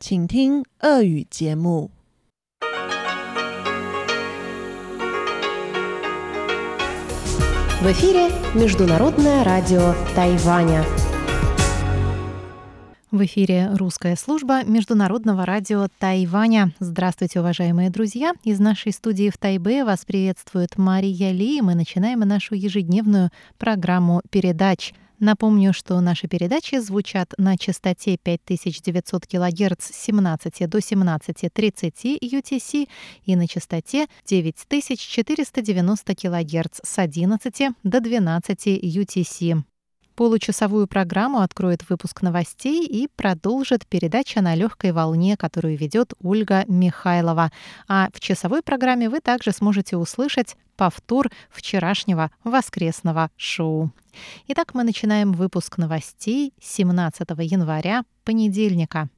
请听俄语节目。В эфире Международное радио Тайваня. В эфире русская служба Международного радио Тайваня. Здравствуйте, уважаемые друзья! Из нашей студии в Тайбе вас приветствует Мария Ли. Мы начинаем нашу ежедневную программу передач. Напомню, что наши передачи звучат на частоте 5900 кГц с 17 до 17.30 UTC и на частоте 9490 кГц с 11 до 12 UTC. Получасовую программу откроет выпуск новостей и продолжит передача на легкой волне, которую ведет Ольга Михайлова. А в часовой программе вы также сможете услышать повтор вчерашнего воскресного шоу. Итак, мы начинаем выпуск новостей 17 января, понедельника.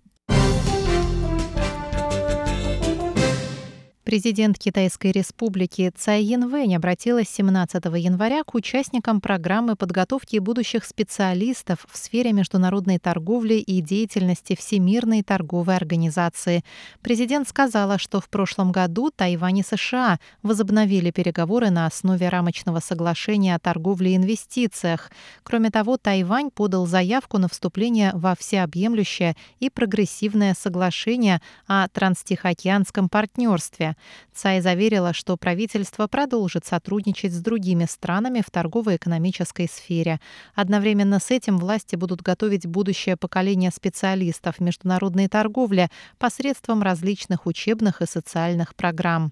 Президент Китайской республики Цай Янвэнь обратилась 17 января к участникам программы подготовки будущих специалистов в сфере международной торговли и деятельности Всемирной торговой организации. Президент сказала, что в прошлом году Тайвань и США возобновили переговоры на основе рамочного соглашения о торговле и инвестициях. Кроме того, Тайвань подал заявку на вступление во всеобъемлющее и прогрессивное соглашение о транстихоокеанском партнерстве. Цай заверила, что правительство продолжит сотрудничать с другими странами в торгово-экономической сфере. Одновременно с этим власти будут готовить будущее поколение специалистов международной торговле посредством различных учебных и социальных программ.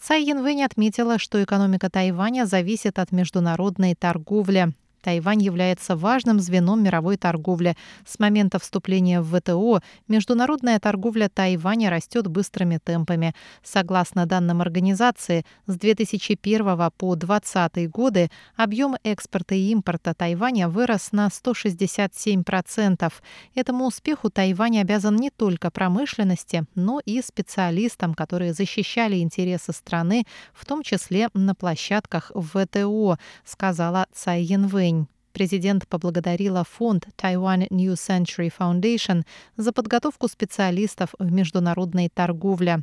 Цай Янвэнь отметила, что экономика Тайваня зависит от международной торговли. Тайвань является важным звеном мировой торговли. С момента вступления в ВТО международная торговля Тайваня растет быстрыми темпами. Согласно данным организации, с 2001 по 2020 годы объем экспорта и импорта Тайваня вырос на 167%. Этому успеху Тайвань обязан не только промышленности, но и специалистам, которые защищали интересы страны, в том числе на площадках ВТО, сказала Цай Янвэнь президент поблагодарила фонд Taiwan New Century Foundation за подготовку специалистов в международной торговле.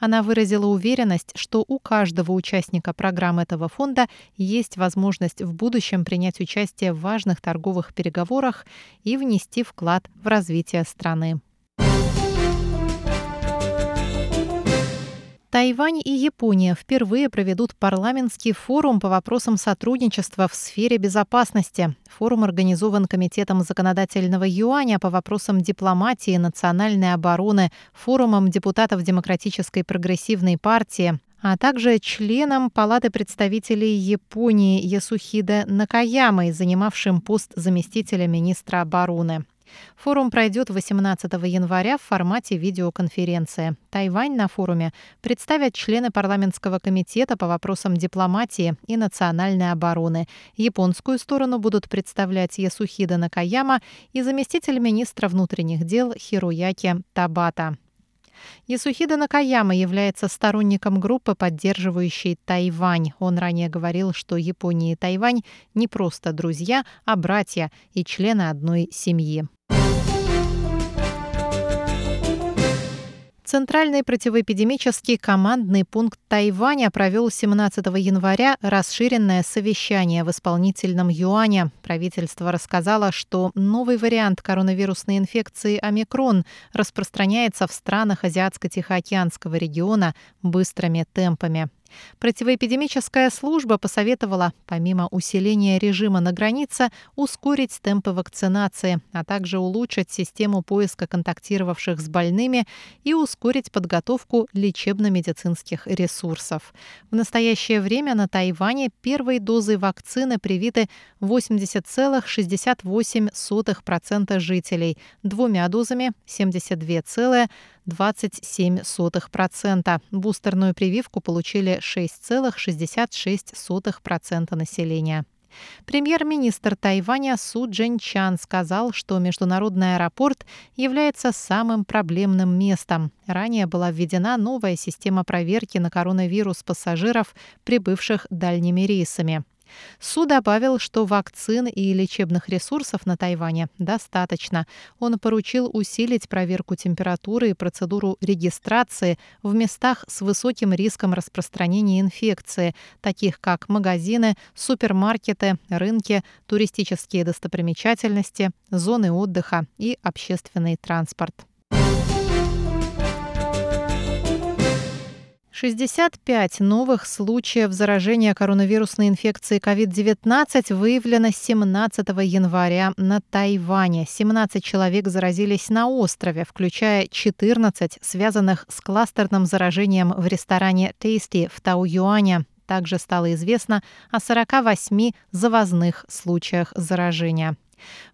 Она выразила уверенность, что у каждого участника программ этого фонда есть возможность в будущем принять участие в важных торговых переговорах и внести вклад в развитие страны. Тайвань и Япония впервые проведут парламентский форум по вопросам сотрудничества в сфере безопасности. Форум организован Комитетом законодательного юаня по вопросам дипломатии и национальной обороны, форумом депутатов Демократической прогрессивной партии, а также членом Палаты представителей Японии Ясухиде Накаямой, занимавшим пост заместителя министра обороны. Форум пройдет 18 января в формате видеоконференции. Тайвань на форуме представят члены парламентского комитета по вопросам дипломатии и национальной обороны. Японскую сторону будут представлять Ясухида Накаяма и заместитель министра внутренних дел Хируяки Табата. Ясухида Накаяма является сторонником группы, поддерживающей Тайвань. Он ранее говорил, что Япония и Тайвань не просто друзья, а братья и члены одной семьи. Центральный противоэпидемический командный пункт Тайваня провел 17 января расширенное совещание в исполнительном юане. Правительство рассказало, что новый вариант коронавирусной инфекции омикрон распространяется в странах Азиатско-Тихоокеанского региона быстрыми темпами. Противоэпидемическая служба посоветовала, помимо усиления режима на границе, ускорить темпы вакцинации, а также улучшить систему поиска контактировавших с больными и ускорить подготовку лечебно-медицинских ресурсов. В настоящее время на Тайване первой дозой вакцины привиты 80,68% жителей, двумя дозами 72,5%. 27%. Бустерную прививку получили 6,66% населения. Премьер-министр Тайваня Су Чан сказал, что международный аэропорт является самым проблемным местом. Ранее была введена новая система проверки на коронавирус пассажиров, прибывших дальними рейсами. Су добавил, что вакцин и лечебных ресурсов на Тайване достаточно. Он поручил усилить проверку температуры и процедуру регистрации в местах с высоким риском распространения инфекции, таких как магазины, супермаркеты, рынки, туристические достопримечательности, зоны отдыха и общественный транспорт. 65 новых случаев заражения коронавирусной инфекцией COVID-19 выявлено 17 января на Тайване. 17 человек заразились на острове, включая 14, связанных с кластерным заражением в ресторане Tasty в Тау-Юане. Также стало известно о 48 завозных случаях заражения.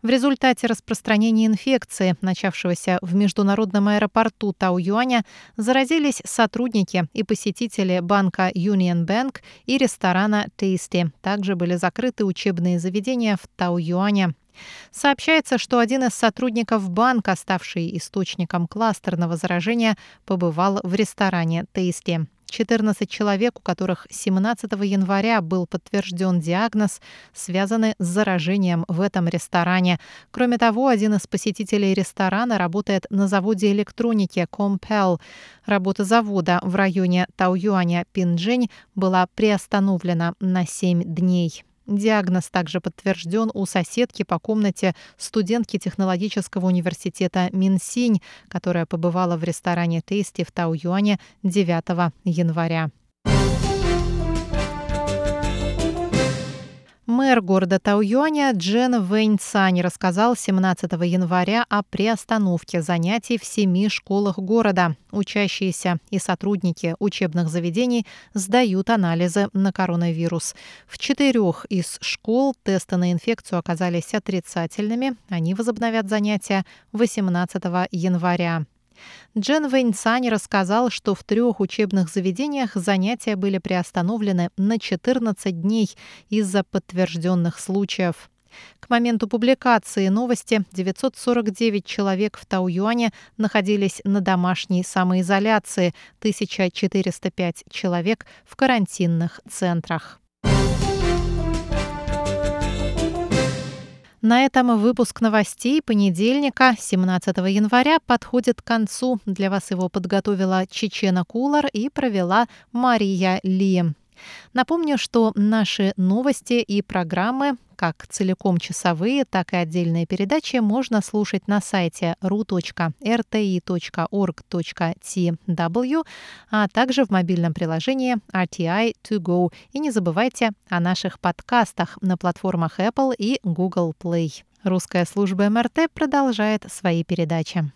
В результате распространения инфекции, начавшегося в международном аэропорту Тау-Юаня, заразились сотрудники и посетители банка Union Bank и ресторана Tasty. Также были закрыты учебные заведения в Тау-Юане. Сообщается, что один из сотрудников банка, ставший источником кластерного заражения, побывал в ресторане Tasty. 14 человек, у которых 17 января был подтвержден диагноз, связаны с заражением в этом ресторане. Кроме того, один из посетителей ресторана работает на заводе электроники Compel. Работа завода в районе Тауюаня Пинджень была приостановлена на 7 дней. Диагноз также подтвержден у соседки по комнате студентки технологического университета Минсинь, которая побывала в ресторане Тейсти в Тау-Юане 9 января. Мэр города Тауюаня Джен Вэнь Цань рассказал 17 января о приостановке занятий в семи школах города. Учащиеся и сотрудники учебных заведений сдают анализы на коронавирус. В четырех из школ тесты на инфекцию оказались отрицательными. Они возобновят занятия 18 января. Джен Вэньцань рассказал, что в трех учебных заведениях занятия были приостановлены на 14 дней из-за подтвержденных случаев. К моменту публикации новости 949 человек в Тауюане находились на домашней самоизоляции, 1405 человек в карантинных центрах. На этом выпуск новостей понедельника, 17 января, подходит к концу. Для вас его подготовила Чечена Кулар и провела Мария Ли. Напомню, что наши новости и программы, как целиком часовые, так и отдельные передачи можно слушать на сайте ru.rti.org.tw, а также в мобильном приложении RTI To Go. И не забывайте о наших подкастах на платформах Apple и Google Play. Русская служба МРТ продолжает свои передачи.